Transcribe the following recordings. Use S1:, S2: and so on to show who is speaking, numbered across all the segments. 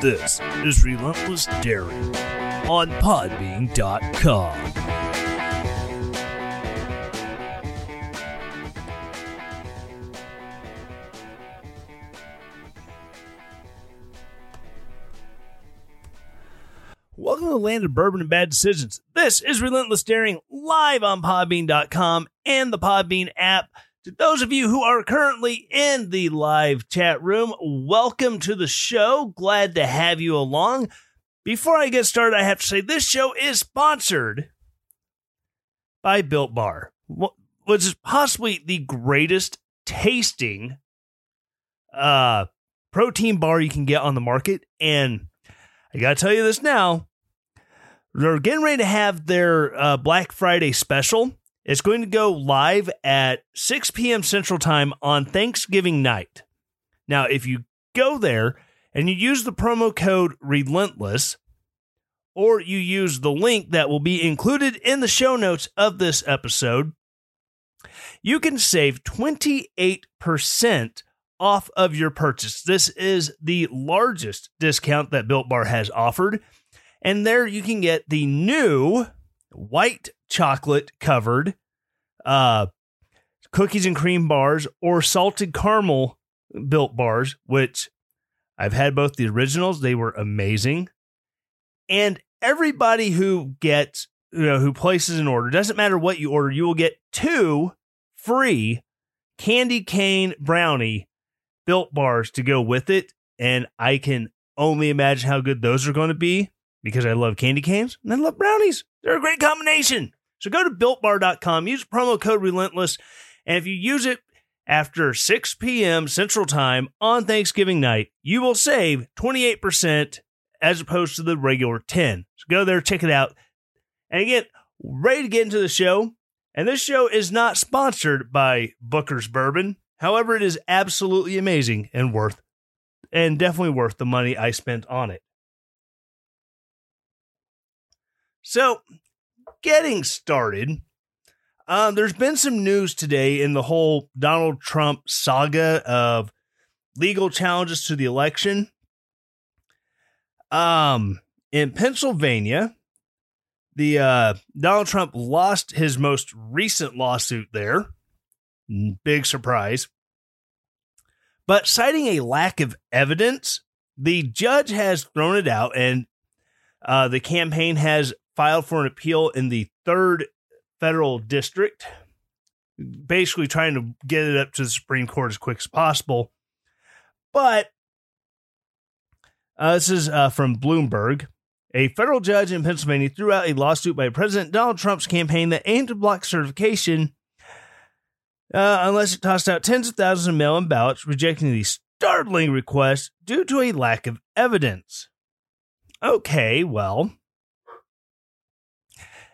S1: This is Relentless Daring on Podbean.com. Welcome to the land of bourbon and bad decisions. This is Relentless Daring live on Podbean.com and the Podbean app. To those of you who are currently in the live chat room, welcome to the show. Glad to have you along. Before I get started, I have to say this show is sponsored by Built Bar, which is possibly the greatest tasting uh, protein bar you can get on the market. And I got to tell you this now. They're getting ready to have their uh, Black Friday special. It's going to go live at 6 p.m. Central Time on Thanksgiving night. Now, if you go there and you use the promo code RELENTLESS, or you use the link that will be included in the show notes of this episode, you can save 28% off of your purchase. This is the largest discount that Built Bar has offered. And there you can get the new white chocolate covered uh, cookies and cream bars or salted caramel built bars, which I've had both the originals. They were amazing. And everybody who gets, you know, who places an order, doesn't matter what you order, you will get two free candy cane brownie built bars to go with it. And I can only imagine how good those are going to be because I love candy canes and I love brownies. They're a great combination. So go to builtbar.com, use promo code relentless, and if you use it after 6 p.m. Central Time on Thanksgiving night, you will save 28% as opposed to the regular 10. So go there, check it out. And again, ready to get into the show. And this show is not sponsored by Booker's Bourbon. However, it is absolutely amazing and worth and definitely worth the money I spent on it. So, getting started, uh, there's been some news today in the whole Donald Trump saga of legal challenges to the election. Um, in Pennsylvania, the uh, Donald Trump lost his most recent lawsuit there. Big surprise. But citing a lack of evidence, the judge has thrown it out, and uh, the campaign has filed for an appeal in the third federal district, basically trying to get it up to the Supreme Court as quick as possible. But uh, this is uh, from Bloomberg. A federal judge in Pennsylvania threw out a lawsuit by President Donald Trump's campaign that aimed to block certification uh, unless it tossed out tens of thousands of mail in ballots, rejecting the startling request due to a lack of evidence. Okay, well,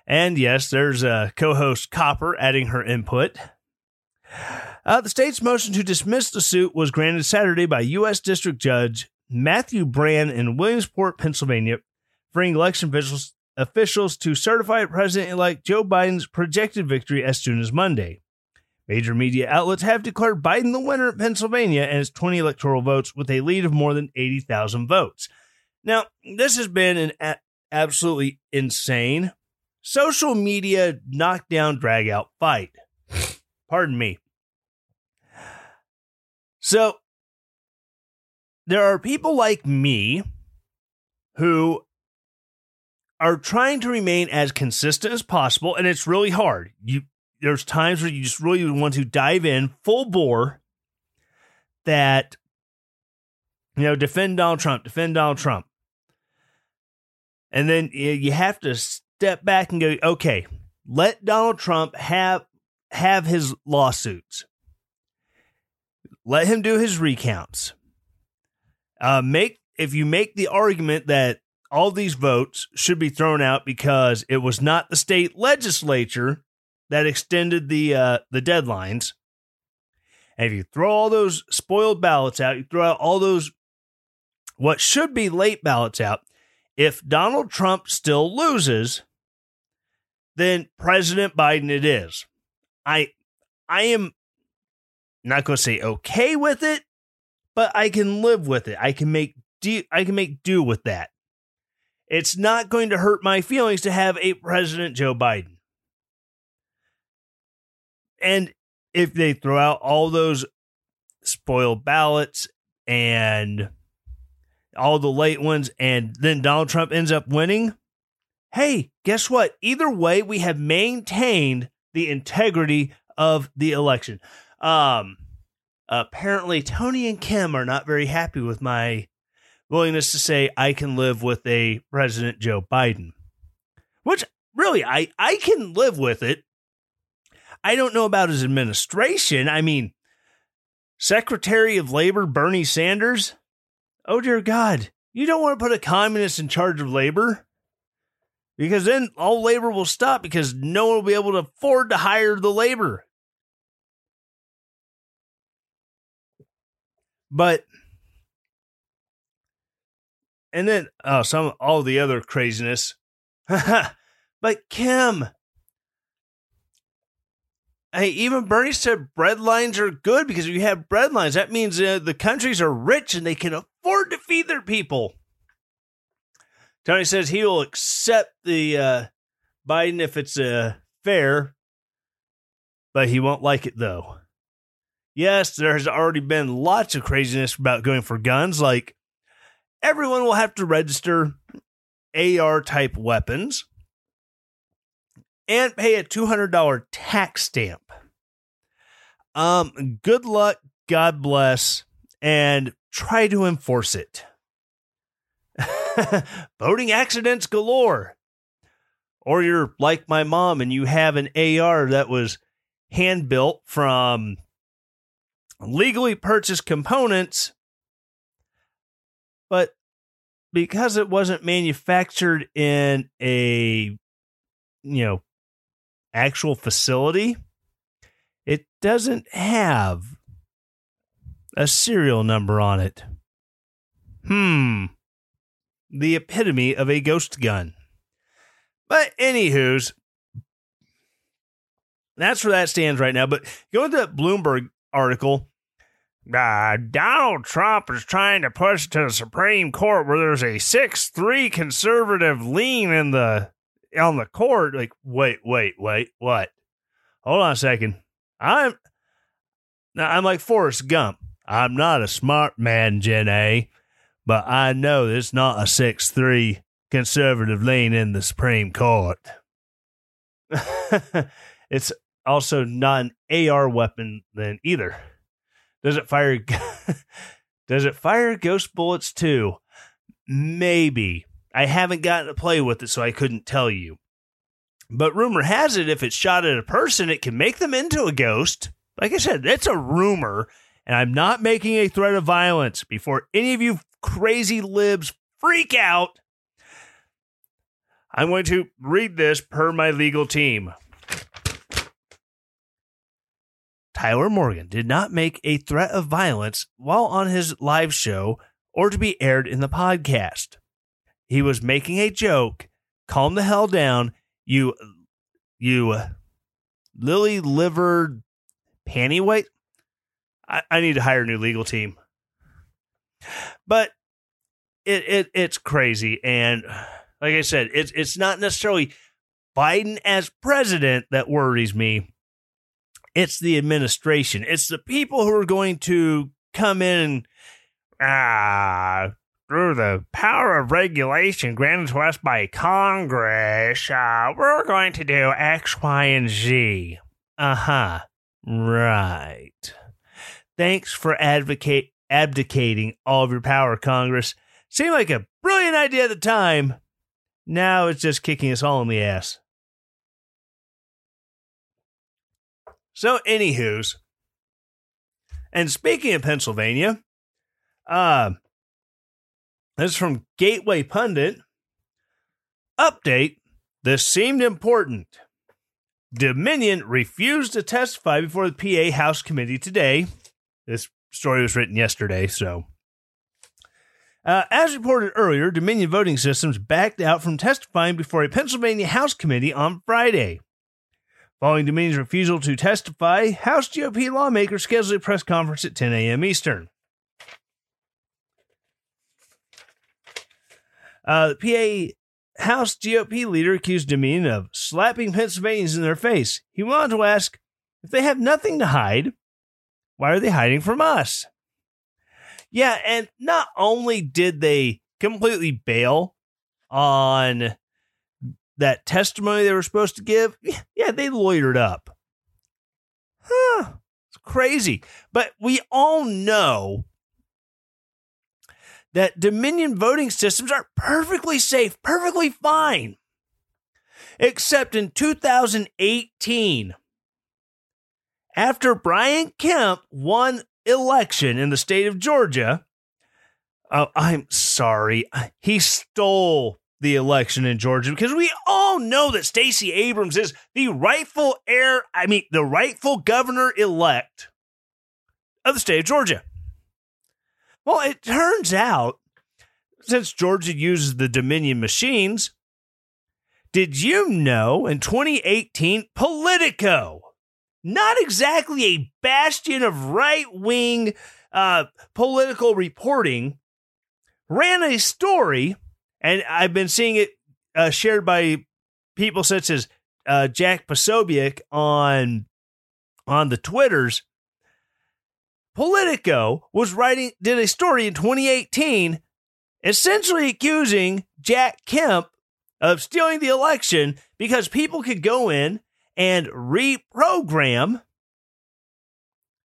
S1: and yes, there's co host Copper adding her input. Uh, the state's motion to dismiss the suit was granted Saturday by U.S. District Judge Matthew Brann in Williamsport, Pennsylvania, freeing election officials, officials to certify President elect Joe Biden's projected victory as soon as Monday. Major media outlets have declared Biden the winner in Pennsylvania and his 20 electoral votes with a lead of more than 80,000 votes. Now, this has been an a- absolutely insane social media knockdown drag out fight. Pardon me. So there are people like me who are trying to remain as consistent as possible and it's really hard. You there's times where you just really want to dive in full bore that you know defend Donald Trump, defend Donald Trump. And then you have to step back and go, okay, let Donald Trump have have his lawsuits. Let him do his recounts. Uh, make if you make the argument that all these votes should be thrown out because it was not the state legislature that extended the uh, the deadlines. And if you throw all those spoiled ballots out, you throw out all those what should be late ballots out. If Donald Trump still loses, then President Biden it is. I I am not going to say okay with it, but I can live with it. I can make do I can make do with that. It's not going to hurt my feelings to have a President Joe Biden. And if they throw out all those spoiled ballots and all the late ones, and then Donald Trump ends up winning, hey, guess what? Either way, we have maintained the integrity of the election. Um, apparently, Tony and Kim are not very happy with my willingness to say I can live with a President Joe Biden, which really I I can live with it. I don't know about his administration. I mean, Secretary of Labor Bernie Sanders. Oh dear God, you don't want to put a communist in charge of labor because then all labor will stop because no one will be able to afford to hire the labor. But and then oh some all the other craziness. but Kim, hey, even Bernie said bread lines are good because if you have bread lines, that means uh, the countries are rich and they can afford to feed their people. Tony says he will accept the uh, Biden if it's uh, fair, but he won't like it though. Yes, there has already been lots of craziness about going for guns. Like everyone will have to register AR type weapons and pay a $200 tax stamp. Um, good luck, God bless, and try to enforce it. Boating accidents galore. Or you're like my mom and you have an AR that was hand built from legally purchased components, but because it wasn't manufactured in a you know actual facility, it doesn't have a serial number on it. Hmm the epitome of a ghost gun. But anywho's, that's where that stands right now. But going to that Bloomberg article, uh, Donald Trump is trying to push to the Supreme Court where there's a six-three conservative lean in the on the court. Like, wait, wait, wait, what? Hold on a second. I'm now I'm like Forrest Gump. I'm not a smart man, Jenny but I know it's not a 6 3 conservative lean in the Supreme Court. it's also not an AR weapon then either. Does it fire Does it fire ghost bullets too? Maybe. I haven't gotten to play with it so I couldn't tell you. But rumor has it if it's shot at a person it can make them into a ghost. Like I said, that's a rumor and I'm not making a threat of violence before any of you crazy libs freak out. I'm going to read this per my legal team. Tyler Morgan did not make a threat of violence while on his live show or to be aired in the podcast. He was making a joke. Calm the hell down, you, you, lily livered panty white. I, I need to hire a new legal team. But it, it it's crazy, and like I said, it's it's not necessarily Biden as president that worries me. It's the administration. It's the people who are going to come in ah through the power of regulation granted to us by Congress. Uh, we're going to do X, Y, and Z. Uh huh. Right. Thanks for advocate abdicating all of your power, Congress. Seemed like a brilliant idea at the time. Now it's just kicking us all in the ass. So, anywho's, and speaking of Pennsylvania, uh, this is from Gateway Pundit. Update This seemed important. Dominion refused to testify before the PA House Committee today. This story was written yesterday, so. Uh, as reported earlier, Dominion Voting Systems backed out from testifying before a Pennsylvania House Committee on Friday. Following Dominion's refusal to testify, House GOP lawmakers scheduled a press conference at 10 a.m. Eastern. Uh, the PA House GOP leader accused Dominion of slapping Pennsylvanians in their face. He wanted to ask if they have nothing to hide, why are they hiding from us? Yeah, and not only did they completely bail on that testimony they were supposed to give, yeah, they lawyered up. Huh. It's crazy. But we all know that Dominion voting systems are perfectly safe, perfectly fine. Except in 2018, after Brian Kemp won election in the state of Georgia, uh, I'm sorry, he stole the election in Georgia because we all know that Stacey Abrams is the rightful heir, I mean, the rightful governor elect of the state of Georgia. Well, it turns out, since Georgia uses the Dominion machines, did you know in 2018, Politico, not exactly a bastion of right wing uh, political reporting, ran a story, and I've been seeing it uh, shared by people such as uh, Jack Posobiec on on the Twitters. Politico was writing, did a story in 2018 essentially accusing Jack Kemp of stealing the election because people could go in and reprogram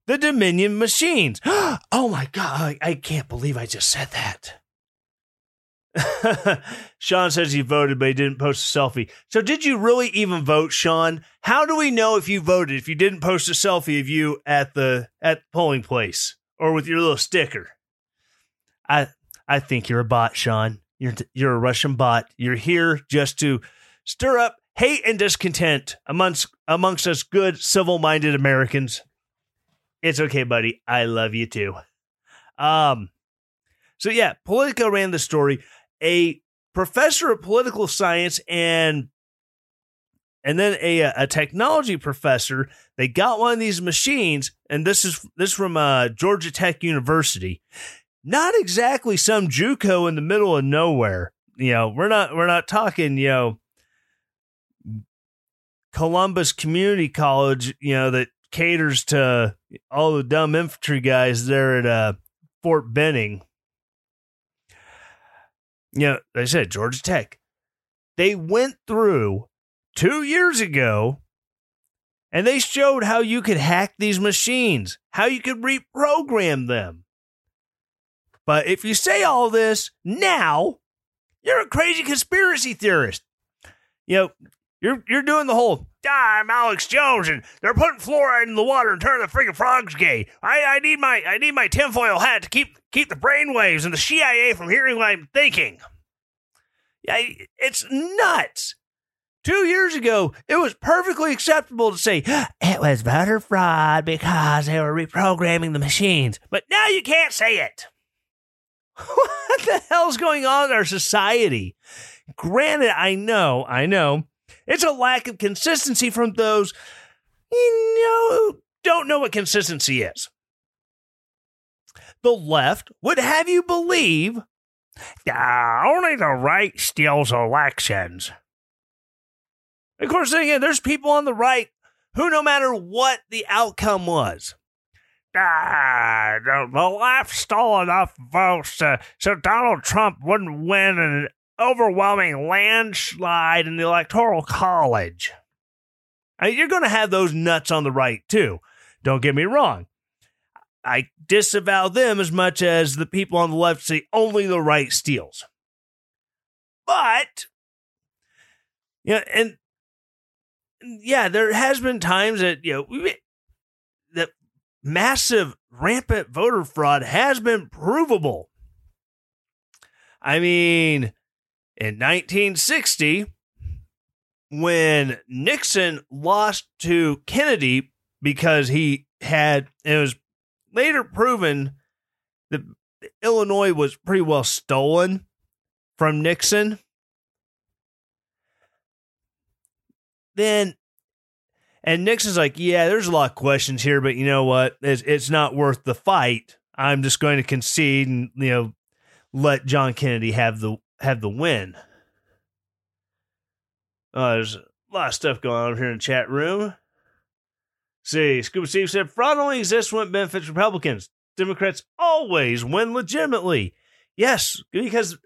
S1: the Dominion machines. oh my God, I, I can't believe I just said that. Sean says he voted, but he didn't post a selfie. So, did you really even vote, Sean? How do we know if you voted if you didn't post a selfie of you at the at the polling place or with your little sticker? I I think you're a bot, Sean. You're you're a Russian bot. You're here just to stir up hate and discontent amongst amongst us good civil-minded Americans. It's okay, buddy. I love you too. Um so yeah, Politico ran the story a professor of political science and and then a a technology professor. They got one of these machines, and this is this from uh, Georgia Tech University. Not exactly some JUCO in the middle of nowhere. You know, we're not we're not talking. You know, Columbus Community College. You know that caters to all the dumb infantry guys there at uh, Fort Benning you know, they said Georgia Tech. They went through two years ago and they showed how you could hack these machines, how you could reprogram them. But if you say all this now, you're a crazy conspiracy theorist. You know, you're you're doing the whole I'm Alex Jones and they're putting fluoride in the water and turning the freaking frogs gay. I, I need my I need my tinfoil hat to keep keep the brainwaves and the CIA from hearing what I'm thinking. Yeah, it's nuts. Two years ago, it was perfectly acceptable to say it was voter fraud because they were reprogramming the machines. But now you can't say it. What the hell's going on in our society? Granted, I know, I know, it's a lack of consistency from those you know don't know what consistency is. The left would have you believe uh, only the right steals elections. Of course, again, there's people on the right who, no matter what the outcome was, uh, the, left stole enough votes to, so Donald Trump wouldn't win an overwhelming landslide in the Electoral College. I mean, you're going to have those nuts on the right, too. Don't get me wrong. I disavow them as much as the people on the left say only the right steals. But Yeah, and yeah, there has been times that you know that massive rampant voter fraud has been provable. I mean, in 1960, when Nixon lost to Kennedy because he had it was later proven that Illinois was pretty well stolen from Nixon. Then and Nixon's like, yeah, there's a lot of questions here, but you know what? It's, it's not worth the fight. I'm just going to concede and you know let John Kennedy have the have the win. Uh, there's a lot of stuff going on here in the chat room. See, Scuba Steve said fraud only exists when it benefits Republicans. Democrats always win legitimately. Yes, because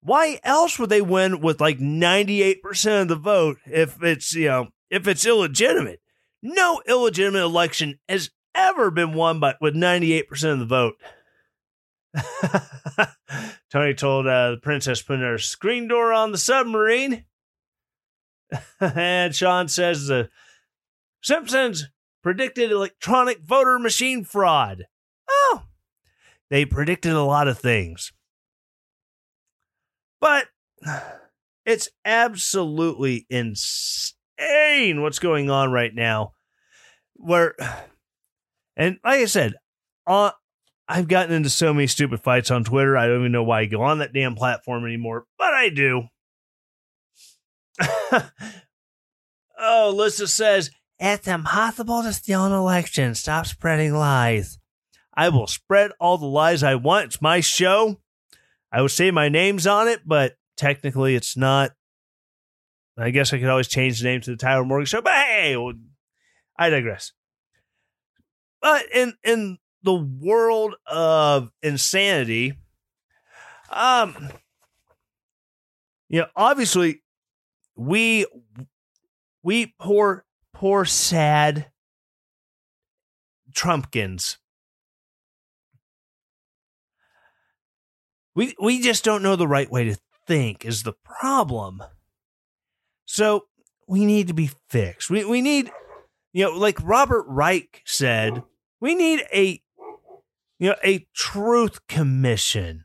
S1: why else would they win with like 98% of the vote if it's, you know, if it's illegitimate? No illegitimate election has ever been won by with 98% of the vote. Tony told uh, the princess put her screen door on the submarine. and Sean says the Simpsons predicted electronic voter machine fraud. Oh, they predicted a lot of things. But it's absolutely insane what's going on right now. Where, and like I said, uh, I've gotten into so many stupid fights on Twitter. I don't even know why I go on that damn platform anymore, but I do. oh, Lissa says, it's impossible to steal an election. Stop spreading lies. I will spread all the lies I want. It's my show. I would say my name's on it, but technically it's not. I guess I could always change the name to the Tyler Morgan Show, but hey, I digress. But in in the world of insanity, um, you know, obviously we we poor poor sad Trumpkins We we just don't know the right way to think is the problem. So we need to be fixed. We we need you know, like Robert Reich said, we need a you know, a truth commission.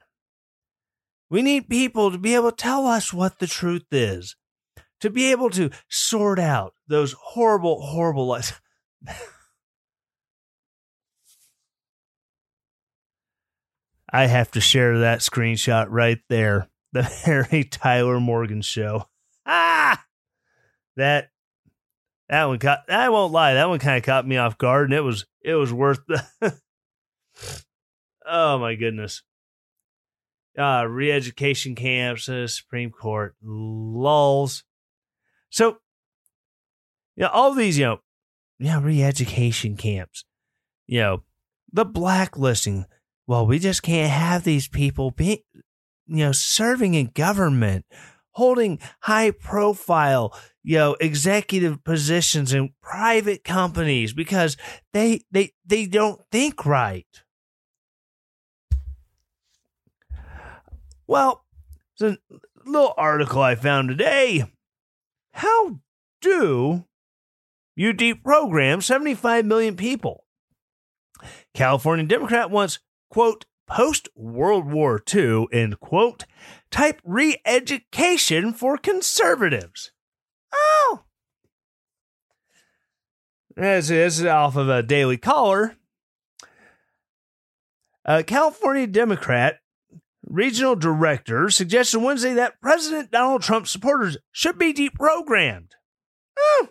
S1: We need people to be able to tell us what the truth is, to be able to sort out those horrible, horrible lies. I have to share that screenshot right there. The Harry Tyler Morgan show. Ah, that that one caught. I won't lie. That one kind of caught me off guard, and it was it was worth the. oh my goodness. Uh, re-education camps, uh, Supreme Court, lulls. So, yeah, all these, you know, yeah, re-education camps, you know, the blacklisting, well, we just can't have these people be, you know, serving in government, holding high profile, you know, executive positions in private companies because they they they don't think right. Well, it's a little article I found today. How do you deprogram 75 million people? California Democrat wants quote, post World War II, end quote, type re education for conservatives. Oh. This is off of a Daily Caller. A California Democrat regional director suggested Wednesday that President Donald Trump supporters should be deprogrammed oh,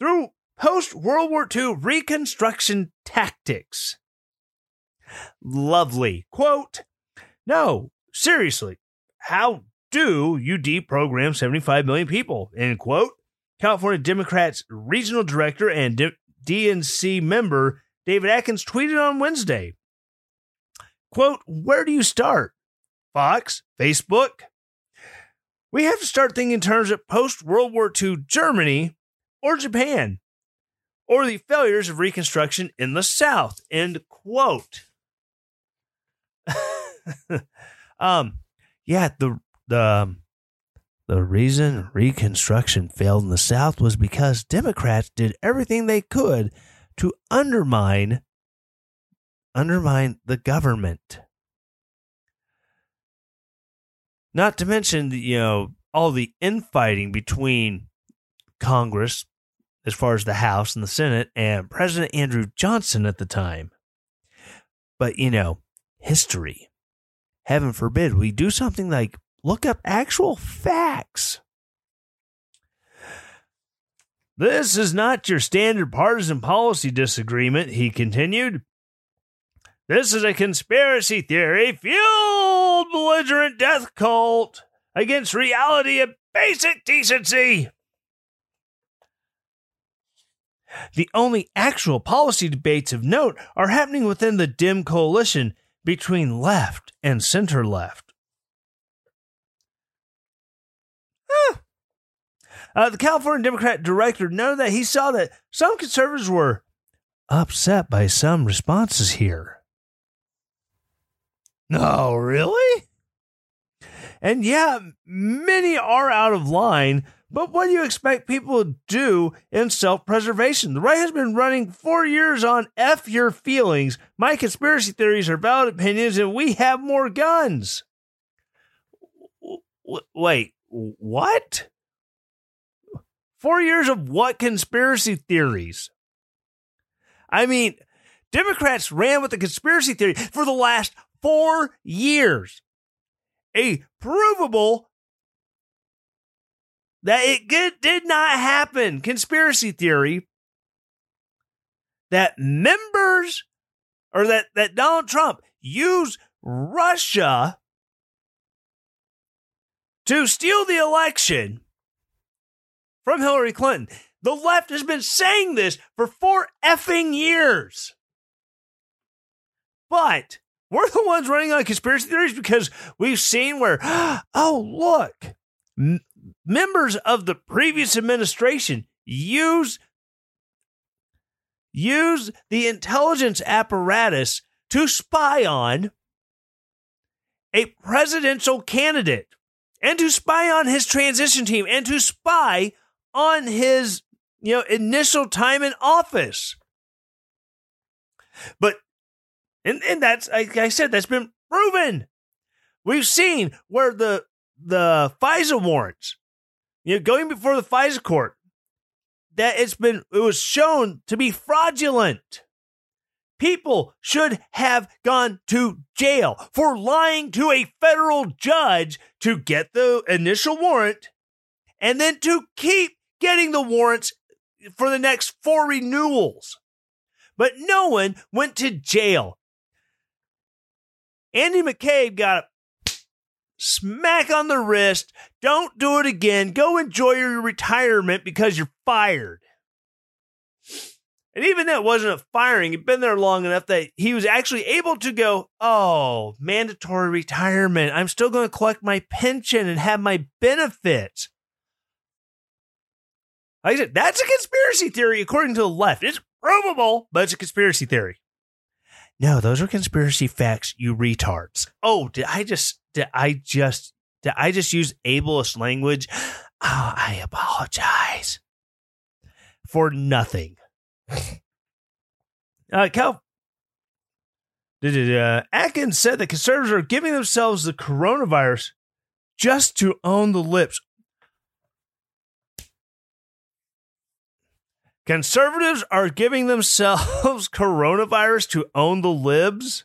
S1: through post World War II reconstruction tactics lovely. Quote, no, seriously, how do you deprogram 75 million people? End quote. California Democrats regional director and D- DNC member David Atkins tweeted on Wednesday. Quote, where do you start? Fox, Facebook? We have to start thinking in terms of post World War II Germany or Japan or the failures of Reconstruction in the South. End quote. um, yeah, the the um, The reason Reconstruction failed in the South was because Democrats did everything they could to undermine undermine the government. Not to mention, you know, all the infighting between Congress, as far as the House and the Senate, and President Andrew Johnson at the time. But, you know, history. Heaven forbid we do something like look up actual facts. This is not your standard partisan policy disagreement, he continued. This is a conspiracy theory fueled belligerent death cult against reality and basic decency. The only actual policy debates of note are happening within the Dem coalition between left and center left. Uh, the California Democrat director noted that he saw that some conservatives were upset by some responses here. No, really? And yeah, many are out of line, but what do you expect people to do in self preservation? The right has been running four years on F your feelings. My conspiracy theories are valid opinions, and we have more guns. Wait, what? Four years of what conspiracy theories? I mean, Democrats ran with the conspiracy theory for the last four years. A provable that it did not happen conspiracy theory that members or that, that Donald Trump used Russia to steal the election from Hillary Clinton. The left has been saying this for four effing years. But we're the ones running on conspiracy theories because we've seen where, oh, look, members of the previous administration use use the intelligence apparatus to spy on a presidential candidate and to spy on his transition team and to spy on his you know initial time in office. But and and that's like I said that's been proven. We've seen where the the FISA warrants you know going before the FISA court that it's been it was shown to be fraudulent people should have gone to jail for lying to a federal judge to get the initial warrant and then to keep getting the warrants for the next four renewals. But no one went to jail. Andy McCabe got smack on the wrist. Don't do it again. Go enjoy your retirement because you're fired. And even that wasn't a firing. He'd been there long enough that he was actually able to go, Oh, mandatory retirement. I'm still going to collect my pension and have my benefits. Like I said, that's a conspiracy theory according to the left. It's provable, but it's a conspiracy theory. No, those are conspiracy facts, you retards. Oh, did I just did I just did I just use ableist language? Oh, I apologize. For nothing. uh Cal uh, Atkins said that conservatives are giving themselves the coronavirus just to own the lips. Conservatives are giving themselves coronavirus to own the libs.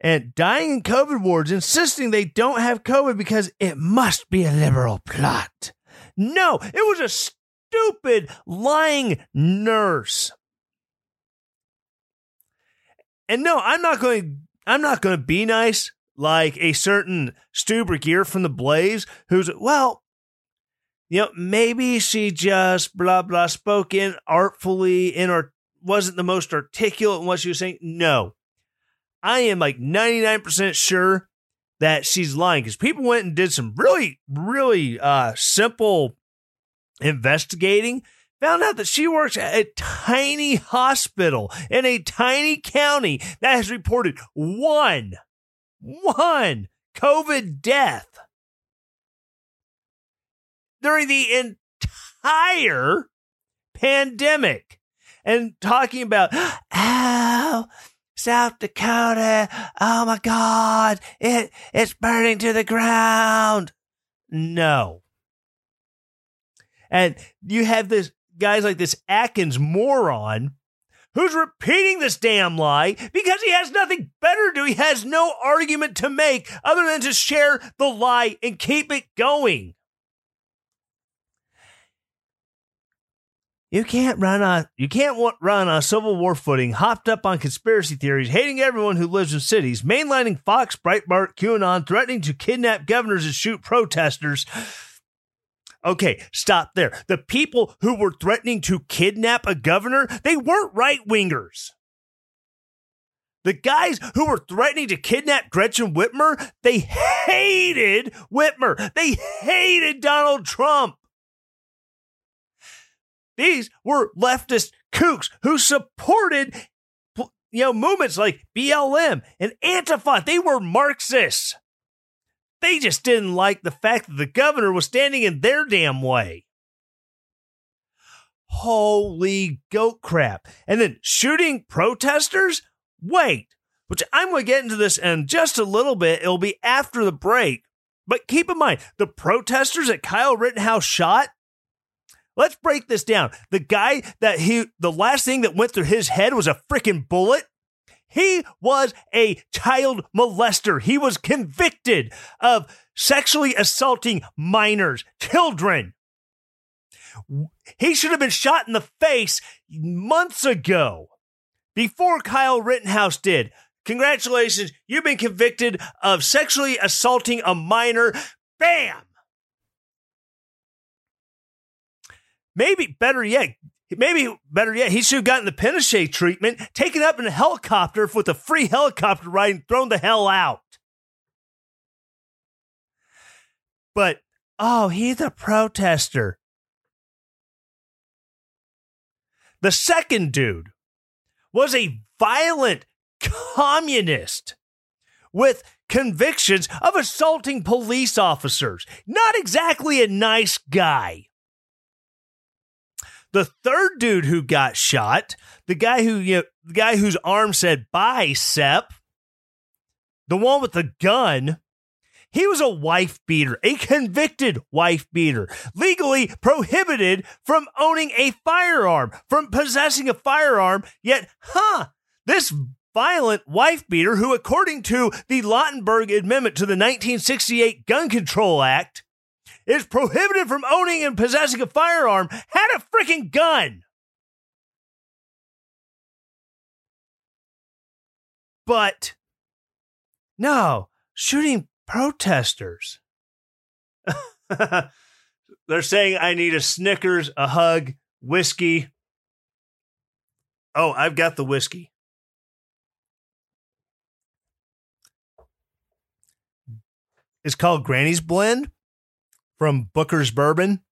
S1: And dying in COVID wards, insisting they don't have COVID because it must be a liberal plot. No, it was a stupid, lying nurse. And no, I'm not going. I'm not going to be nice like a certain Stu Burguiere from the Blaze, who's well, you know, maybe she just blah blah spoke in artfully in or wasn't the most articulate in what she was saying. No. I am like 99% sure that she's lying because people went and did some really, really uh, simple investigating, found out that she works at a tiny hospital in a tiny county that has reported one, one COVID death during the entire pandemic and talking about, oh, South Dakota, oh my God, it, it's burning to the ground. No. And you have this guys like this Atkins moron who's repeating this damn lie because he has nothing better to do. He has no argument to make other than to share the lie and keep it going. You can't run a you can't run a civil war footing, hopped up on conspiracy theories, hating everyone who lives in cities, mainlining Fox, Breitbart, QAnon, threatening to kidnap governors and shoot protesters. Okay, stop there. The people who were threatening to kidnap a governor, they weren't right wingers. The guys who were threatening to kidnap Gretchen Whitmer, they hated Whitmer. They hated Donald Trump. These were leftist kooks who supported you know movements like BLM and Antifa. They were Marxists. They just didn't like the fact that the governor was standing in their damn way. Holy goat crap. And then shooting protesters? Wait, which I'm going to get into this in just a little bit. It'll be after the break. But keep in mind, the protesters that Kyle Rittenhouse shot, Let's break this down. The guy that he, the last thing that went through his head was a freaking bullet. He was a child molester. He was convicted of sexually assaulting minors, children. He should have been shot in the face months ago before Kyle Rittenhouse did. Congratulations, you've been convicted of sexually assaulting a minor. Bam! Maybe better yet, maybe better yet, he should have gotten the Pinochet treatment, taken up in a helicopter with a free helicopter ride and thrown the hell out. But, oh, he's a protester. The second dude was a violent communist with convictions of assaulting police officers. Not exactly a nice guy. The third dude who got shot, the guy who you know, the guy whose arm said bicep, the one with the gun, he was a wife beater, a convicted wife beater, legally prohibited from owning a firearm, from possessing a firearm. Yet, huh, this violent wife beater, who, according to the Lautenberg Amendment to the 1968 Gun Control Act, is prohibited from owning and possessing a firearm had a freaking gun. But no, shooting protesters. They're saying I need a Snickers, a hug, whiskey. Oh, I've got the whiskey. It's called Granny's Blend from Booker's Bourbon.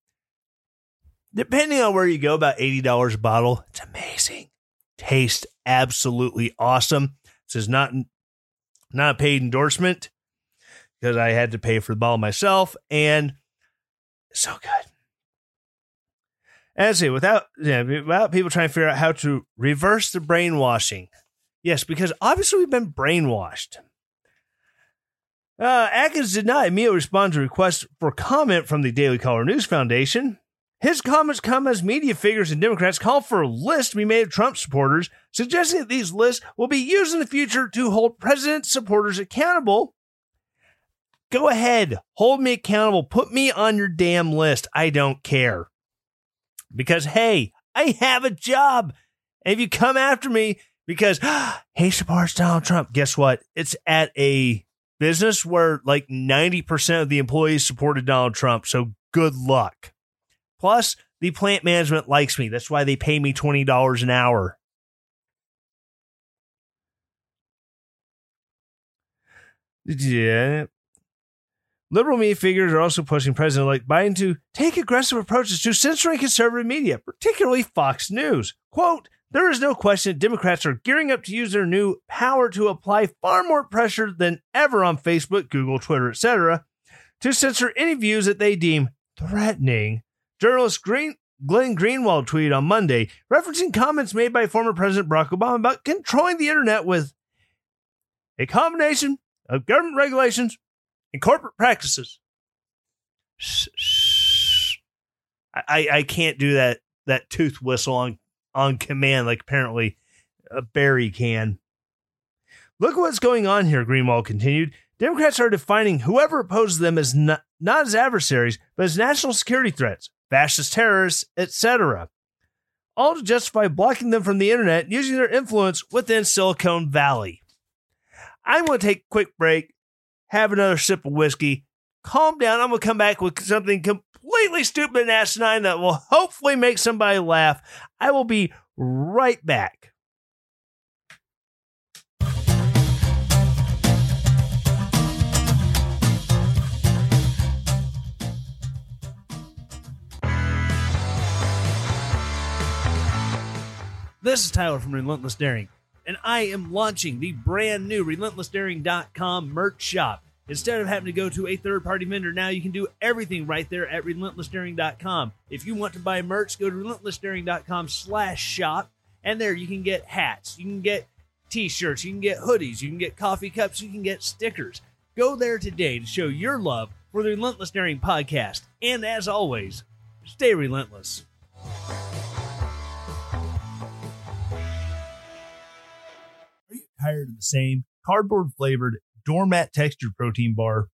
S1: Depending on where you go, about $80 a bottle. It's amazing. Tastes absolutely awesome. This is not, not a paid endorsement because I had to pay for the bottle myself and so good. As I say, without, you know, without people trying to figure out how to reverse the brainwashing. Yes, because obviously we've been brainwashed. Uh, Atkins did not immediately respond to requests for comment from the Daily Caller News Foundation. His comments come as media figures and Democrats call for a list to be made of Trump supporters, suggesting that these lists will be used in the future to hold president supporters accountable. Go ahead, hold me accountable, put me on your damn list. I don't care. Because, hey, I have a job. And if you come after me because he supports Donald Trump, guess what? It's at a business where like 90% of the employees supported Donald Trump. So good luck. Plus, the plant management likes me. That's why they pay me $20 an hour. Yeah. Liberal media figures are also pushing President elect Biden to take aggressive approaches to censoring conservative media, particularly Fox News. Quote, There is no question that Democrats are gearing up to use their new power to apply far more pressure than ever on Facebook, Google, Twitter, etc., to censor any views that they deem threatening. Journalist Green, Glenn Greenwald tweeted on Monday, referencing comments made by former President Barack Obama about controlling the internet with a combination of government regulations and corporate practices. I, I can't do that that tooth whistle on on command like apparently a Barry can. Look what's going on here, Greenwald continued. Democrats are defining whoever opposes them as not, not as adversaries, but as national security threats, fascist terrorists, etc. All to justify blocking them from the internet using their influence within Silicon Valley. I'm going to take a quick break, have another sip of whiskey, calm down. I'm going to come back with something completely stupid and asinine that will hopefully make somebody laugh. I will be right back. This is Tyler from Relentless Daring, and I am launching the brand new RelentlessDaring.com merch shop. Instead of having to go to a third party vendor, now you can do everything right there at relentlessdaring.com. If you want to buy merch, go to relentlessdaring.com slash shop, and there you can get hats, you can get t shirts, you can get hoodies, you can get coffee cups, you can get stickers. Go there today to show your love for the Relentless Daring podcast. And as always, stay relentless. Are you tired of the same cardboard flavored doormat textured protein bar.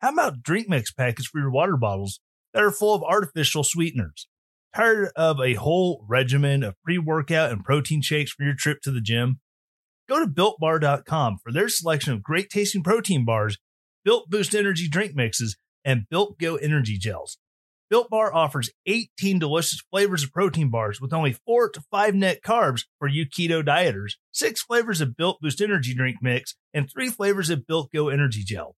S1: How about drink mix packets for your water bottles that are full of artificial sweeteners? Tired of a whole regimen of pre workout and protein shakes for your trip to the gym? Go to builtbar.com for their selection of great tasting protein bars, Built Boost Energy drink mixes, and Built Go energy gels. Built Bar offers 18 delicious flavors of protein bars with only 4 to 5 net carbs for you keto dieters, 6 flavors of Built Boost Energy drink mix, and 3 flavors of Built Go energy gel.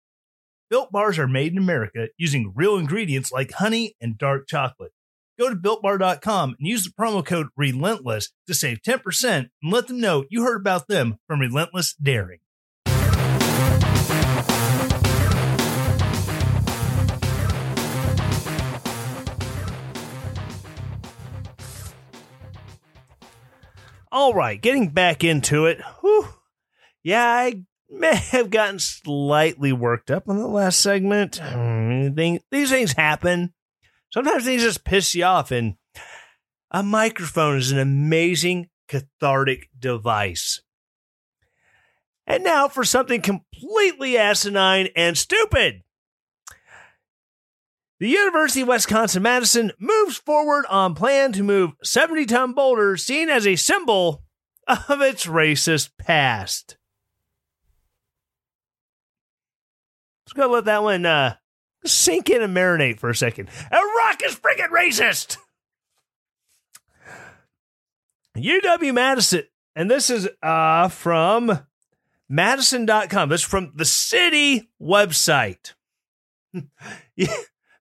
S1: Built Bars are made in America using real ingredients like honey and dark chocolate. Go to builtbar.com and use the promo code RELENTLESS to save 10% and let them know you heard about them from Relentless Daring. All right, getting back into it. Whew. Yeah, I may have gotten slightly worked up on the last segment. Hmm, these things happen. Sometimes things just piss you off, and a microphone is an amazing cathartic device. And now for something completely asinine and stupid. The University of Wisconsin Madison moves forward on plan to move 70 ton boulder seen as a symbol of its racist past. Let's go let that one uh, sink in and marinate for a second. A rock is freaking racist. UW Madison, and this is uh, from Madison.com. This is from the city website. yeah.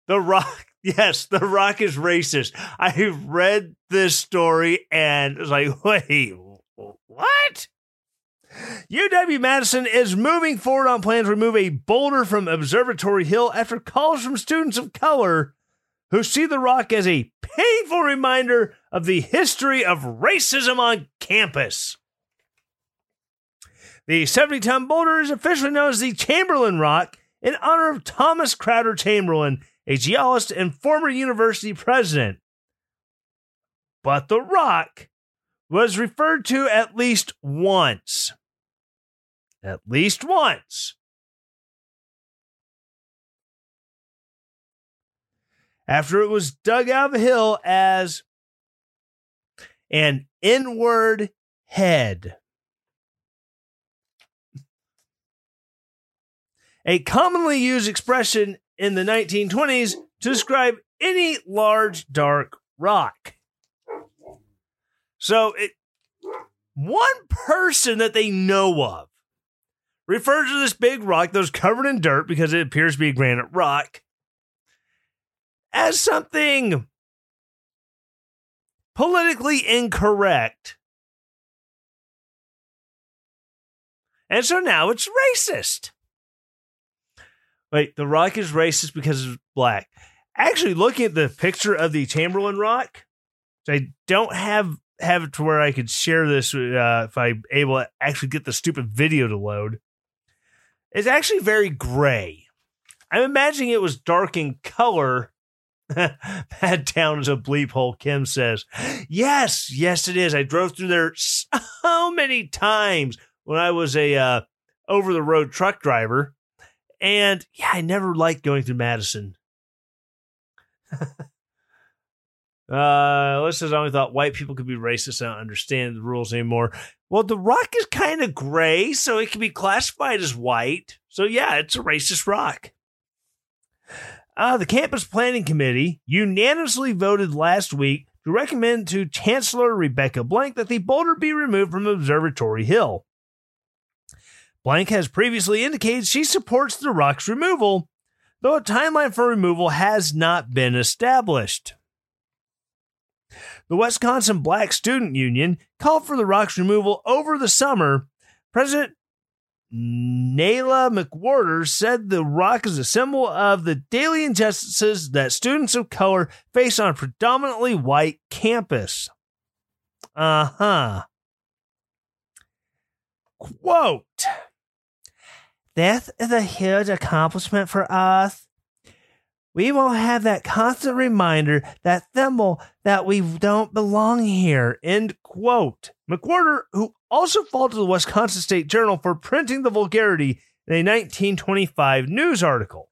S1: The Rock, yes, The Rock is racist. I read this story and was like, wait, what? UW Madison is moving forward on plans to remove a boulder from Observatory Hill after calls from students of color who see The Rock as a painful reminder of the history of racism on campus. The 70 ton boulder is officially known as the Chamberlin Rock in honor of Thomas Crowder Chamberlin, a geologist and former university president. But The Rock was referred to at least once. At least once. After it was dug out of the hill as an inward head. A commonly used expression in the 1920s to describe any large dark rock. So it one person that they know of refers to this big rock that was covered in dirt because it appears to be granite rock as something politically incorrect. And so now it's racist. Wait, the rock is racist because it's black. Actually, looking at the picture of the Chamberlin rock, I don't have have it to where I could share this uh, if I'm able to actually get the stupid video to load. It's actually very gray. I'm imagining it was dark in color. Bad town is a bleep hole, Kim says. Yes, yes, it is. I drove through there so many times when I was a uh, over the road truck driver. And yeah, I never liked going through Madison. Uh, says I only thought white people could be racist. I don't understand the rules anymore. Well, the rock is kind of gray, so it can be classified as white. So yeah, it's a racist rock. Uh, the campus planning committee unanimously voted last week to recommend to Chancellor Rebecca Blank that the boulder be removed from Observatory Hill. Blank has previously indicated she supports the rock's removal, though a timeline for removal has not been established. The Wisconsin Black Student Union called for the rock's removal over the summer. President Nalah McWhorter said the rock is a symbol of the daily injustices that students of color face on a predominantly white campus. Uh huh. Quote This is a huge accomplishment for us we won't have that constant reminder, that thimble, that we don't belong here. End quote. McWhorter, who also faulted the Wisconsin State Journal for printing the vulgarity in a 1925 news article.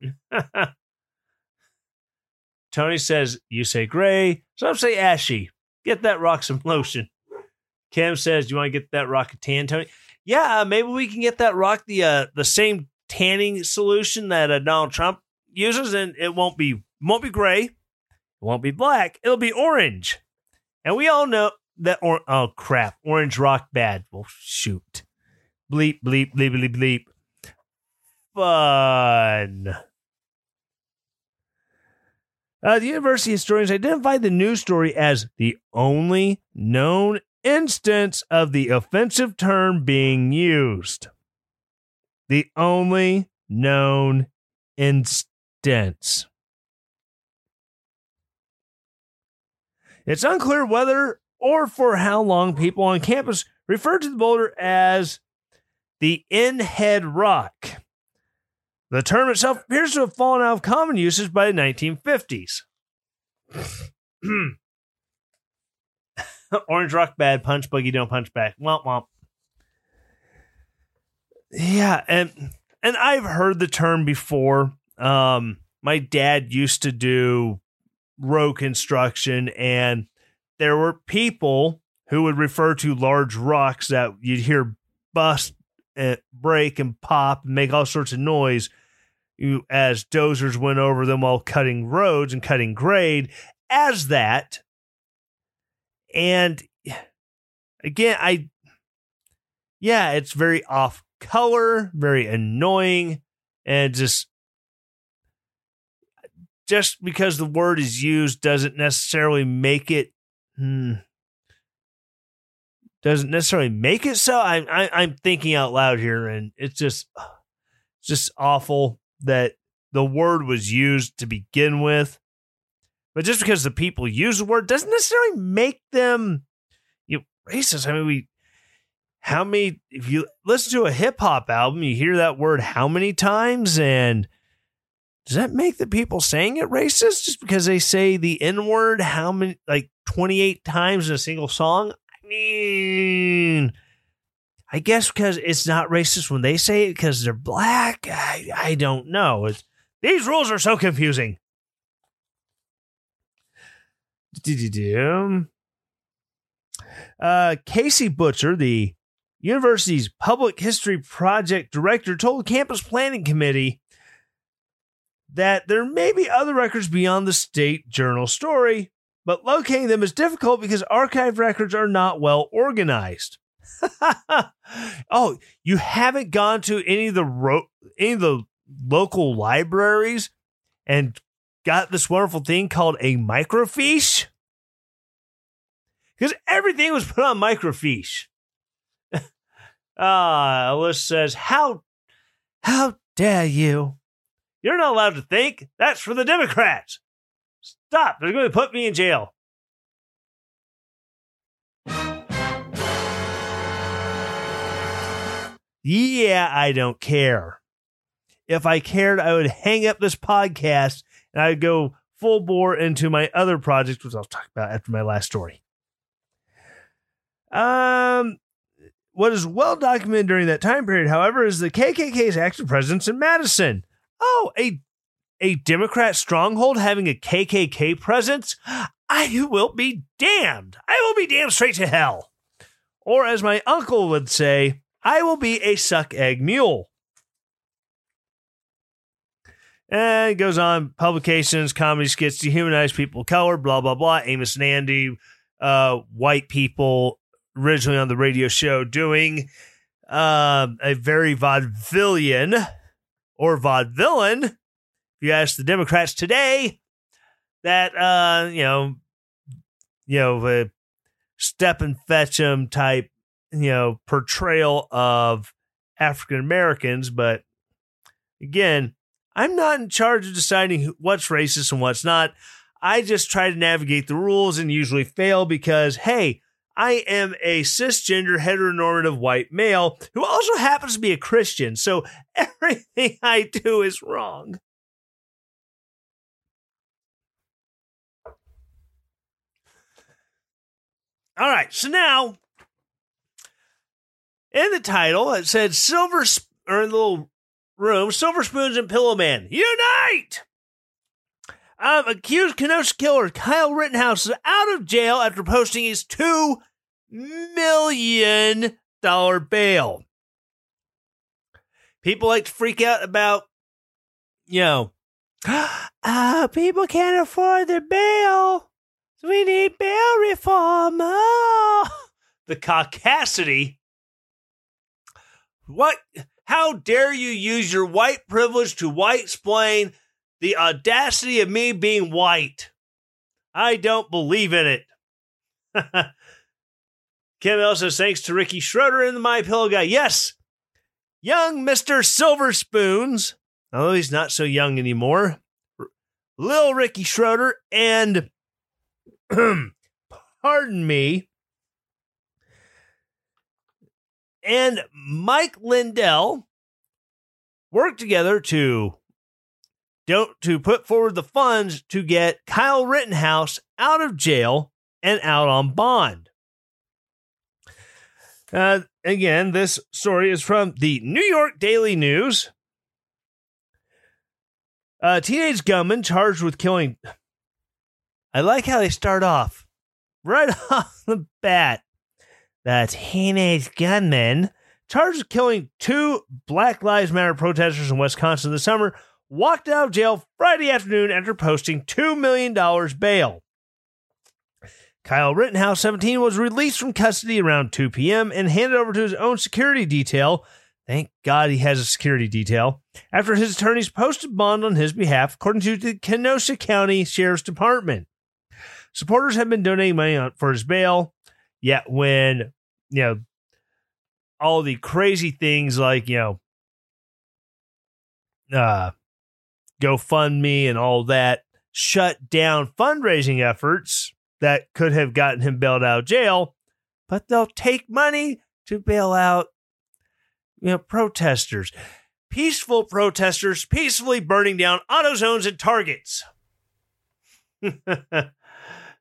S1: Tony says, You say gray. Some say ashy. Get that rock some lotion. Kim says, "Do You want to get that rock tan, Tony? Yeah, maybe we can get that rock the uh, the same tanning solution that uh, Donald Trump uses, and it won't be won't be gray, it won't be black, it'll be orange. And we all know that. Or oh crap, orange rock bad. Well, shoot, bleep bleep bleep bleep bleep. Fun. Uh, the university historians identified the news story as the only known instance of the offensive term being used the only known instance. It's unclear whether or for how long people on campus referred to the boulder as the in head rock. The term itself appears to have fallen out of common usage by the 1950s. Orange rock bad, punch buggy don't punch back. Womp womp. Yeah, and and I've heard the term before. Um, my dad used to do row construction, and there were people who would refer to large rocks that you'd hear bust, and break, and pop, and make all sorts of noise. As dozers went over them while cutting roads and cutting grade, as that. And again, I, yeah, it's very off color, very annoying, and just just because the word is used doesn't necessarily make it hmm, doesn't necessarily make it so. I'm I, I'm thinking out loud here, and it's just it's just awful that the word was used to begin with. But just because the people use the word doesn't necessarily make them you know, racist. I mean, we how many if you listen to a hip hop album, you hear that word how many times and does that make the people saying it racist just because they say the N word how many like 28 times in a single song? I mean, I guess because it's not racist when they say it because they're black. I, I don't know. It's, these rules are so confusing. Uh, Kacie Butcher, the university's public history project director told campus planning committee that there may be other records beyond the state journal story, but locating them is difficult because archive records are not well organized. oh, you haven't gone to any of the ro- any of the local libraries and got this wonderful thing called a microfiche? Because everything was put on microfiche. Ah, Alyssa says, How how dare you? You're not allowed to think. That's for the Democrats. Stop. They're going to put me in jail. Yeah, I don't care. If I cared, I would hang up this podcast and I'd go full bore into my other projects, which I'll talk about after my last story. Um, what is well documented during that time period, however, is the KKK's active presence in Madison. Oh, a a Democrat stronghold having a KKK presence? I will be damned. I will be damned straight to hell. Or as my uncle would say, I will be a suck egg mule. And it goes on publications, comedy skits, dehumanize people of color, blah, blah, blah. Amos and Andy, uh, white people originally on the radio show doing uh, a very vaudevillian or vaudevillain. If you ask the Democrats today, that uh, you know, you know, a step and fetch 'em type, you know, portrayal of African Americans. But again, I'm not in charge of deciding what's racist and what's not. I just try to navigate the rules and usually fail because, hey, I am a cisgender heteronormative white male who also happens to be a Christian. So everything I do is wrong. All right, so now in the title it said silver or the little room, silver spoons and pillow man unite. Um, accused Kenosha killer Kyle Rittenhouse is out of jail after posting his two million dollar bail. People like to freak out about, you know, uh, people can't afford their bail. So we need bail reform. Oh. The caucasity. What? How dare you use your white privilege to white explain the audacity of me being white? I don't believe in it. Kim also says thanks to Ricky Schroder and the My Pillow guy. Yes, young Mister Silver Spoons, although he's not so young anymore. Lil Ricky Schroder and pardon me, and Mike Lindell worked together to to put forward the funds to get Kyle Rittenhouse out of jail and out on bond. Uh, again, this story is from the New York Daily News. A teenage gunman charged with killing. I like how they start off right off the bat. The teenage gunman charged with killing two Black Lives Matter protesters in Wisconsin this summer walked out of jail Friday afternoon after posting $2 million bail. Kyle Rittenhouse, 17, was released from custody around 2 p.m. and handed over to his own security detail. Thank God he has a security detail. After his attorneys posted bond on his behalf, according to the Kenosha County Sheriff's Department. Supporters have been donating money for his bail. Yet when, you know, all the crazy things like, you know, uh, GoFundMe and all that shut down fundraising efforts that could have gotten him bailed out of jail, but they'll take money to bail out you know protesters. Peaceful protesters peacefully burning down AutoZones and Targets.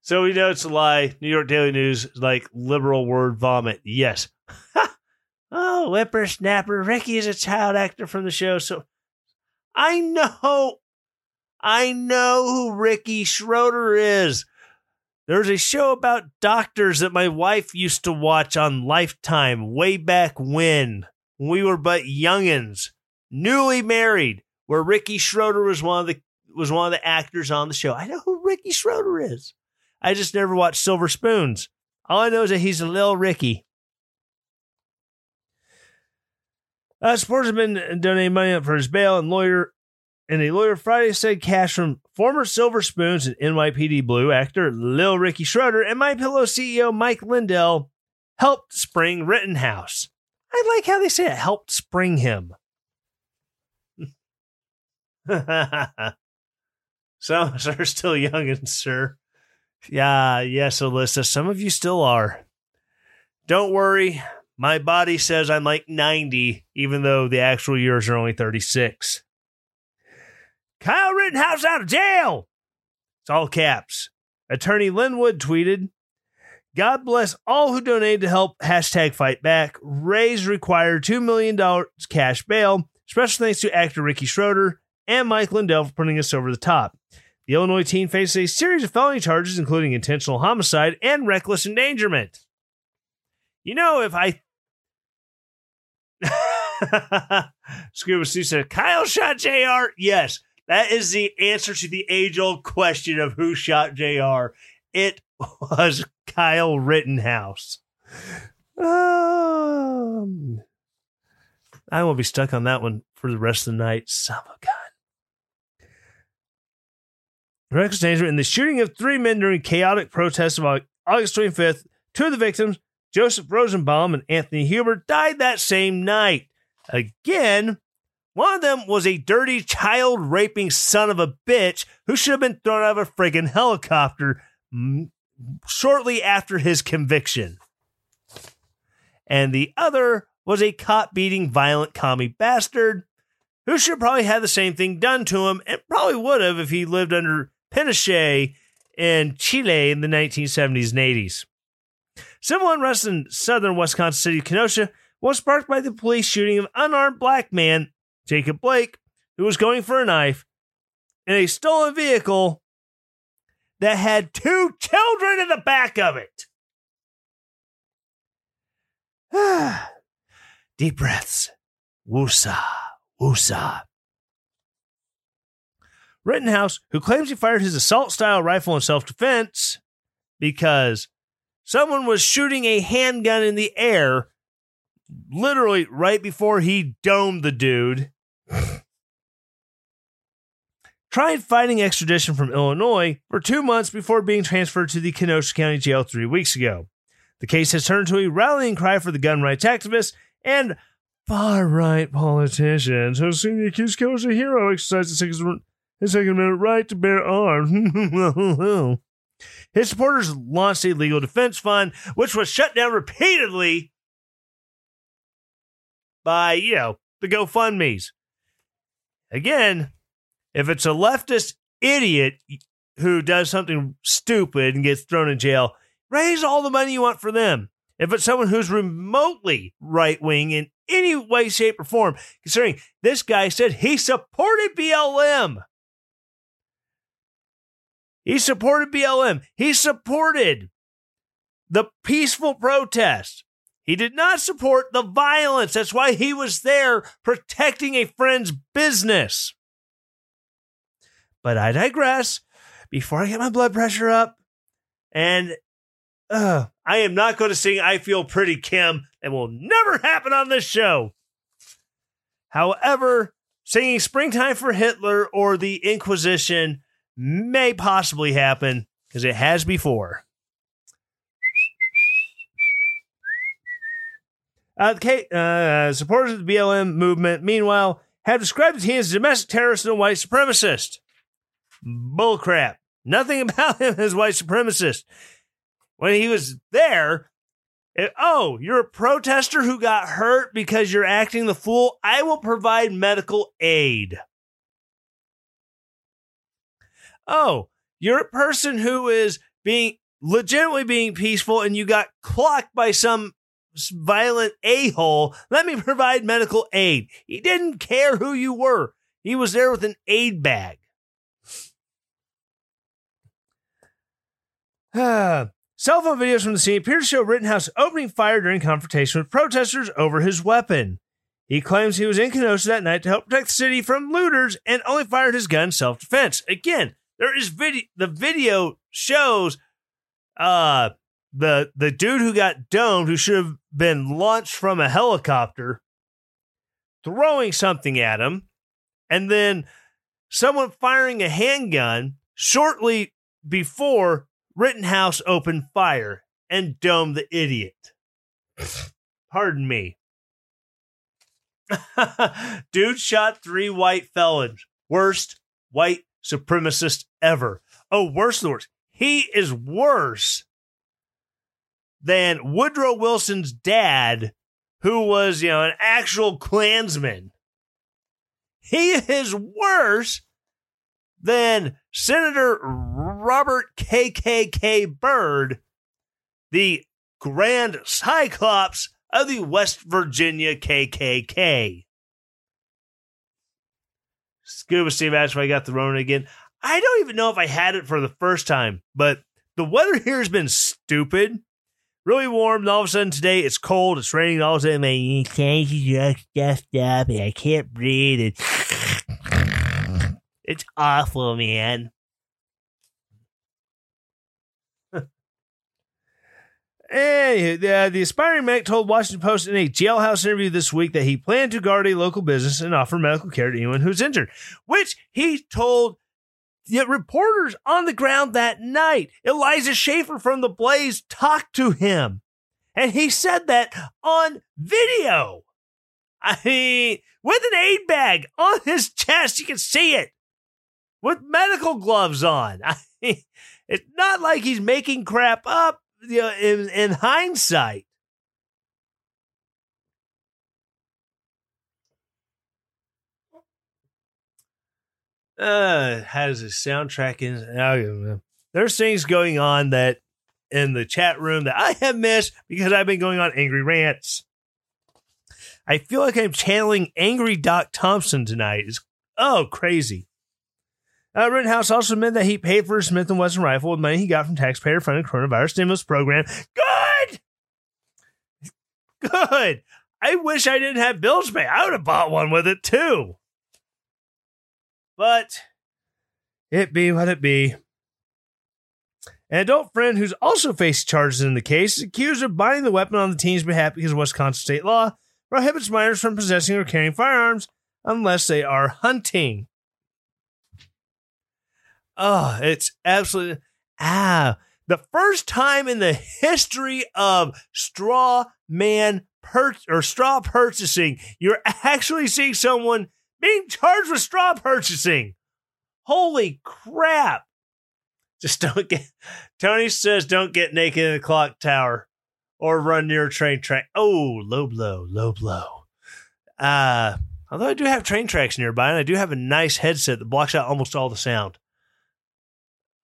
S1: so we know it's a lie. New York Daily News like liberal word vomit. Yes. oh, whippersnapper. Ricky is a child actor from the show, so I know. I know who Ricky Schroder is. There's a show about doctors that my wife used to watch on Lifetime way back when, we were but youngins, newly married, where Ricky Schroder was one of the was one of the actors on the show. I know who Ricky Schroder is. I just never watched Silver Spoons. All I know is that he's a little Ricky. Uh, supporters have been donating money for his bail, and lawyer and a lawyer Friday said cash from former Silver Spoons and NYPD Blue actor Lil Ricky Schroder and My Pillow CEO Mike Lindell helped spring Rittenhouse. I like how they say it helped spring him. some of us are still youngins, sir. Yeah, yes, Alyssa. Some of you still are. Don't worry. My body says I'm like 90, even though the actual years are only 36. Kyle Rittenhouse out of jail. It's all caps. Attorney Lin Wood tweeted, God bless all who donated to help hashtag fight back. Raise required $2 million cash bail. Special thanks to actor Ricky Schroder and Mike Lindell for putting us over the top. The Illinois teen faces a series of felony charges, including intentional homicide and reckless endangerment. You know, if I. Scuba Sue said, Kyle shot JR. Yes, that is the answer to the age old question of who shot JR. It was Kyle Rittenhouse. Um, I will be stuck on that one for the rest of the night. Son of gun. Reckless in the shooting of three men during chaotic protests of August 25th. Two of the victims, Joseph Rosenbaum and Anthony Huber, died that same night. Again, one of them was a dirty child raping son of a bitch who should have been thrown out of a friggin' helicopter mm, shortly after his conviction. And the other was a cop beating violent commie bastard who should probably have the same thing done to him and probably would have if he lived under Pinochet in Chile in the 1970s and 80s. Civil unrest in southern Wisconsin city Kenosha was sparked by the police shooting of unarmed black man, Jacob Blake, who was going for a knife in a stolen vehicle that had two children in the back of it. Deep breaths. Woosa, woosa. Rittenhouse, who claims he fired his assault style rifle in self defense because someone was shooting a handgun in the air literally right before he domed the dude. Tried fighting extradition from Illinois for two months before being transferred to the Kenosha County Jail three weeks ago. The case has turned into a rallying cry for the gun rights activists and far right politicians who the accused killer as a hero exercising his Second Amendment right to bear arms. His supporters launched a legal defense fund, which was shut down repeatedly by, you know, the GoFundMe's. Again, if it's a leftist idiot who does something stupid and gets thrown in jail, raise all the money you want for them. If it's someone who's remotely right wing in any way, shape, or form, considering this guy said he supported BLM. He supported BLM. He supported the peaceful protest. He did not support the violence. That's why he was there protecting a friend's business. But I digress. Before I get my blood pressure up, and uh, I am not going to sing I Feel Pretty Kim. It will never happen on this show. However, singing Springtime for Hitler or the Inquisition may possibly happen because it has before. Uh, the, uh, supporters of the BLM movement, meanwhile, have described him as a domestic terrorist and a white supremacist. Bullcrap. Nothing about him as white supremacist. When he was there, it, oh, you're a protester who got hurt because you're acting the fool. I will provide medical aid. Oh, you're a person who is being legitimately being peaceful and you got clocked by some violent a hole. Let me provide medical aid. He didn't care who you were, he was there with an aid bag. Cell phone videos from the scene appear to show Rittenhouse opening fire during confrontation with protesters over his weapon. He claims he was in Kenosha that night to help protect the city from looters and only fired his gun self defense. Again, there is video. The video shows uh the the dude who got domed, who should have been launched from a helicopter, throwing something at him, and then someone firing a handgun shortly before Rittenhouse opened fire and domed the idiot. Pardon me. Dude shot three white felons. Worst white supremacist ever. Oh, worse than worse. He is worse than Woodrow Wilson's dad, who was, you know, an actual Klansman. He is worse than Senator Robert KKK Byrd, the Grand Cyclops of the West Virginia KKK. Scuba Steve asked if I got the again. I don't even know if I had it for the first time, but the weather here has been stupid. Really warm, and all of a sudden today it's cold, it's raining, all of a sudden my tank is stuffed up and I can't breathe. And it's awful, man. Anywho, the, uh, the aspiring medic told Washington Post in a jailhouse interview this week that he planned to guard a local business and offer medical care to anyone who's injured, which he told the reporters on the ground that night. Elijah Schaffer from The Blaze talked to him, and he said that on video. I mean, with an aid bag on his chest, you can see it with medical gloves on. I mean, it's not like he's making crap up you know, in, in hindsight. Uh, has a soundtrack in. There's things going on that in the chat room that I have missed because I've been going on angry rants. I feel like I'm channeling angry Doc Thompson tonight. It's oh crazy. Uh, Rittenhouse also admitted that he paid for his Smith & Wesson rifle with money he got from taxpayer-funded coronavirus stimulus program. Good! Good! I wish I didn't have bills to pay. I would have bought one with it, too. But it be what it be. An adult friend who's also faced charges in the case is accused of buying the weapon on the teen's behalf because Wisconsin state law prohibits minors from possessing or carrying firearms unless they are hunting. Oh, it's absolutely ah. The first time in the history of straw man per or straw purchasing, you're actually seeing someone being charged with straw purchasing. Holy crap. Just don't get Tony says don't get naked in the clock tower or run near a train track. Oh, low blow, low blow. Uh although I do have train tracks nearby and I do have a nice headset that blocks out almost all the sound.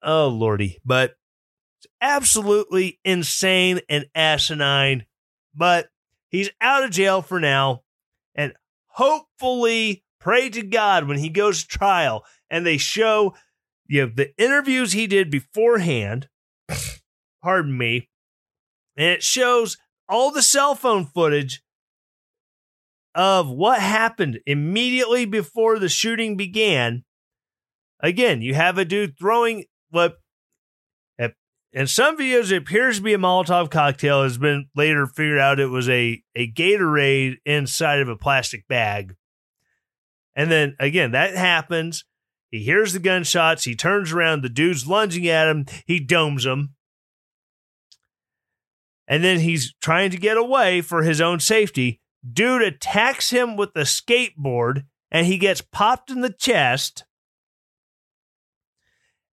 S1: Oh, Lordy. But it's absolutely insane and asinine. But he's out of jail for now. And hopefully, pray to God when he goes to trial and they show you know, the interviews he did beforehand. pardon me. And it shows all the cell phone footage of what happened immediately before the shooting began. Again, you have a dude throwing what in some videos it appears to be a Molotov cocktail. Has been later figured out it was a a Gatorade inside of a plastic bag. And then again, that happens. He hears the gunshots. He turns around. The dude's lunging at him. He domes him. And then he's trying to get away for his own safety. Dude attacks him with a skateboard and he gets popped in the chest.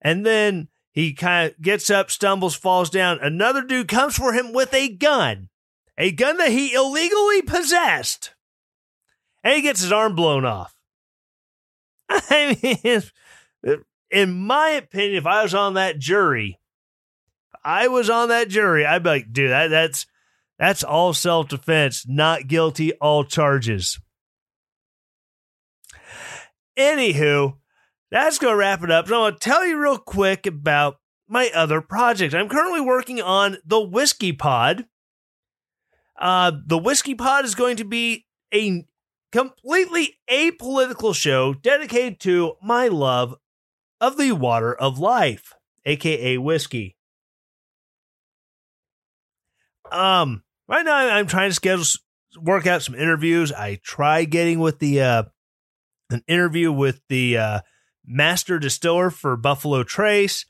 S1: And then he kind of gets up, stumbles, falls down. Another dude comes for him with a gun, a gun that he illegally possessed. And he gets his arm blown off. I mean, in my opinion, if I was on that jury, I was on that jury, I'd be like, dude, that, that's that's all self defense, not guilty, all charges. Anywho, that's to wrap it up. So I want to tell you real quick about my other project. I'm currently working on the Whiskey Pod. Uh, the Whiskey Pod is going to be a completely apolitical show dedicated to my love of the water of life, aka whiskey. Um, right now I'm trying to schedule work out some interviews. I try getting with the uh an interview with the uh master distiller for Buffalo Trace.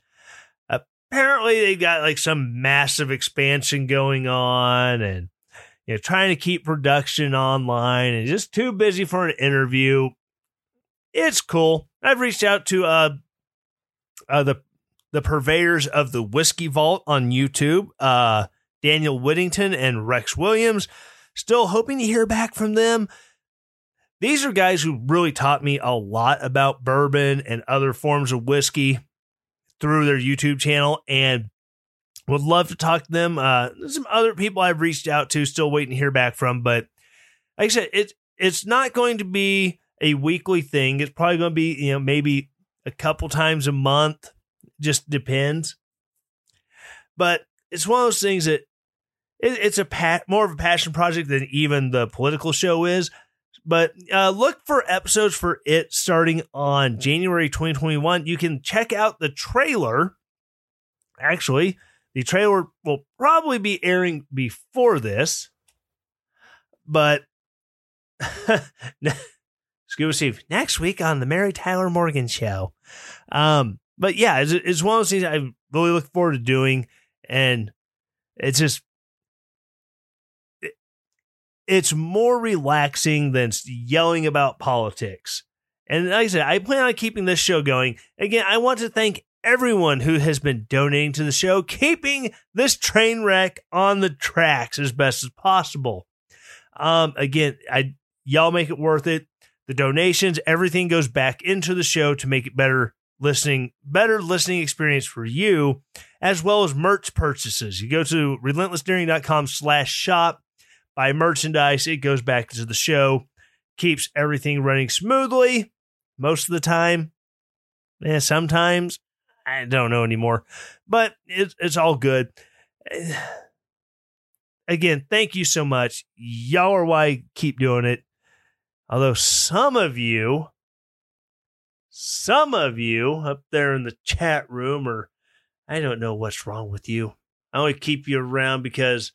S1: Apparently, they've got like some massive expansion going on, and you know, trying to keep production online and just too busy for an interview. It's cool. I've reached out to uh, uh the the purveyors of the Whiskey Vault on YouTube, uh, Daniel Whittington and Rex Williams. Still hoping to hear back from them. These are guys who really taught me a lot about bourbon and other forms of whiskey through their YouTube channel and would love to talk to them. Uh, some other people I've reached out to, still waiting to hear back from. But like I said, it's it's not going to be a weekly thing. It's probably going to be you know maybe a couple times a month. Just depends. But it's one of those things that it, it's a pat more of a passion project than even the political show is. But uh, look for episodes for it starting on January 2021. You can check out the trailer. Actually, the trailer will probably be airing before this, but Scuba Steve next week on the Mary Tyler Morgan Show. Um, but yeah, it's, it's one of those things I really look forward to doing, and it's just it, it's more relaxing than yelling about politics. And like I said, I plan on keeping this show going. Again, I want to thank everyone who has been donating to the show, keeping this train wreck on the tracks as best as possible. Um, again, I y'all make it worth it. The donations, everything goes back into the show to make it better listening, better listening experience for you, as well as merch purchases. You go to relentlessdaring.com slash shop, buy merchandise, it goes back to the show, keeps everything running smoothly most of the time. Yeah, sometimes I don't know anymore, but it's it's all good. Again, thank you so much. Y'all are why I keep doing it. Although some of you, some of you up there in the chat room, or I don't know what's wrong with you. I only keep you around because,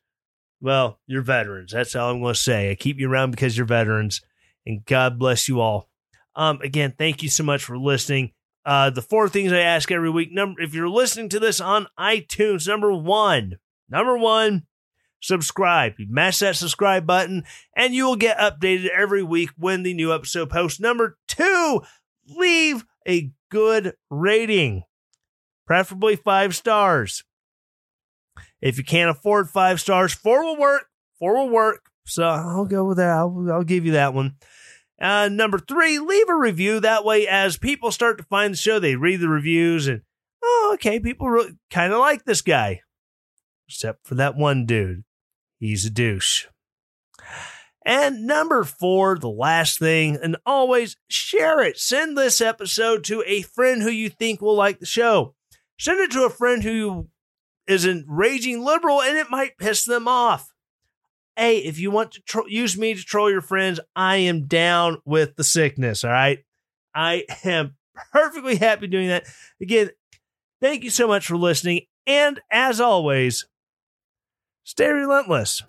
S1: well, you're veterans. That's all I'm going to say. I keep you around because you're veterans, and God bless you all. Um, again, thank you so much for listening. Uh, the four things I ask every week. Number, if you're listening to this on iTunes, number one, number one, subscribe. You mash that subscribe button, and you will get updated every week when the new episode posts. Number two, leave a good rating, preferably five stars. If you can't afford five stars, four will work. Four will work. So I'll go with that. I'll, I'll give you that one. Uh, number three, leave a review. That way, as people start to find the show, they read the reviews and, oh, okay, people really kind of like this guy. Except for that one dude. He's a douche. And number four, the last thing, and always share it. Send this episode to a friend who you think will like the show. Send it to a friend who is a raging liberal and it might piss them off hey, if you want to tro- use me to troll your friends, I am down with the sickness. All right. I am perfectly happy doing that. Again, thank you so much for listening. And as always, stay relentless.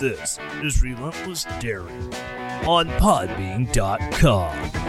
S1: This is Relentless Daring on Podbean.com.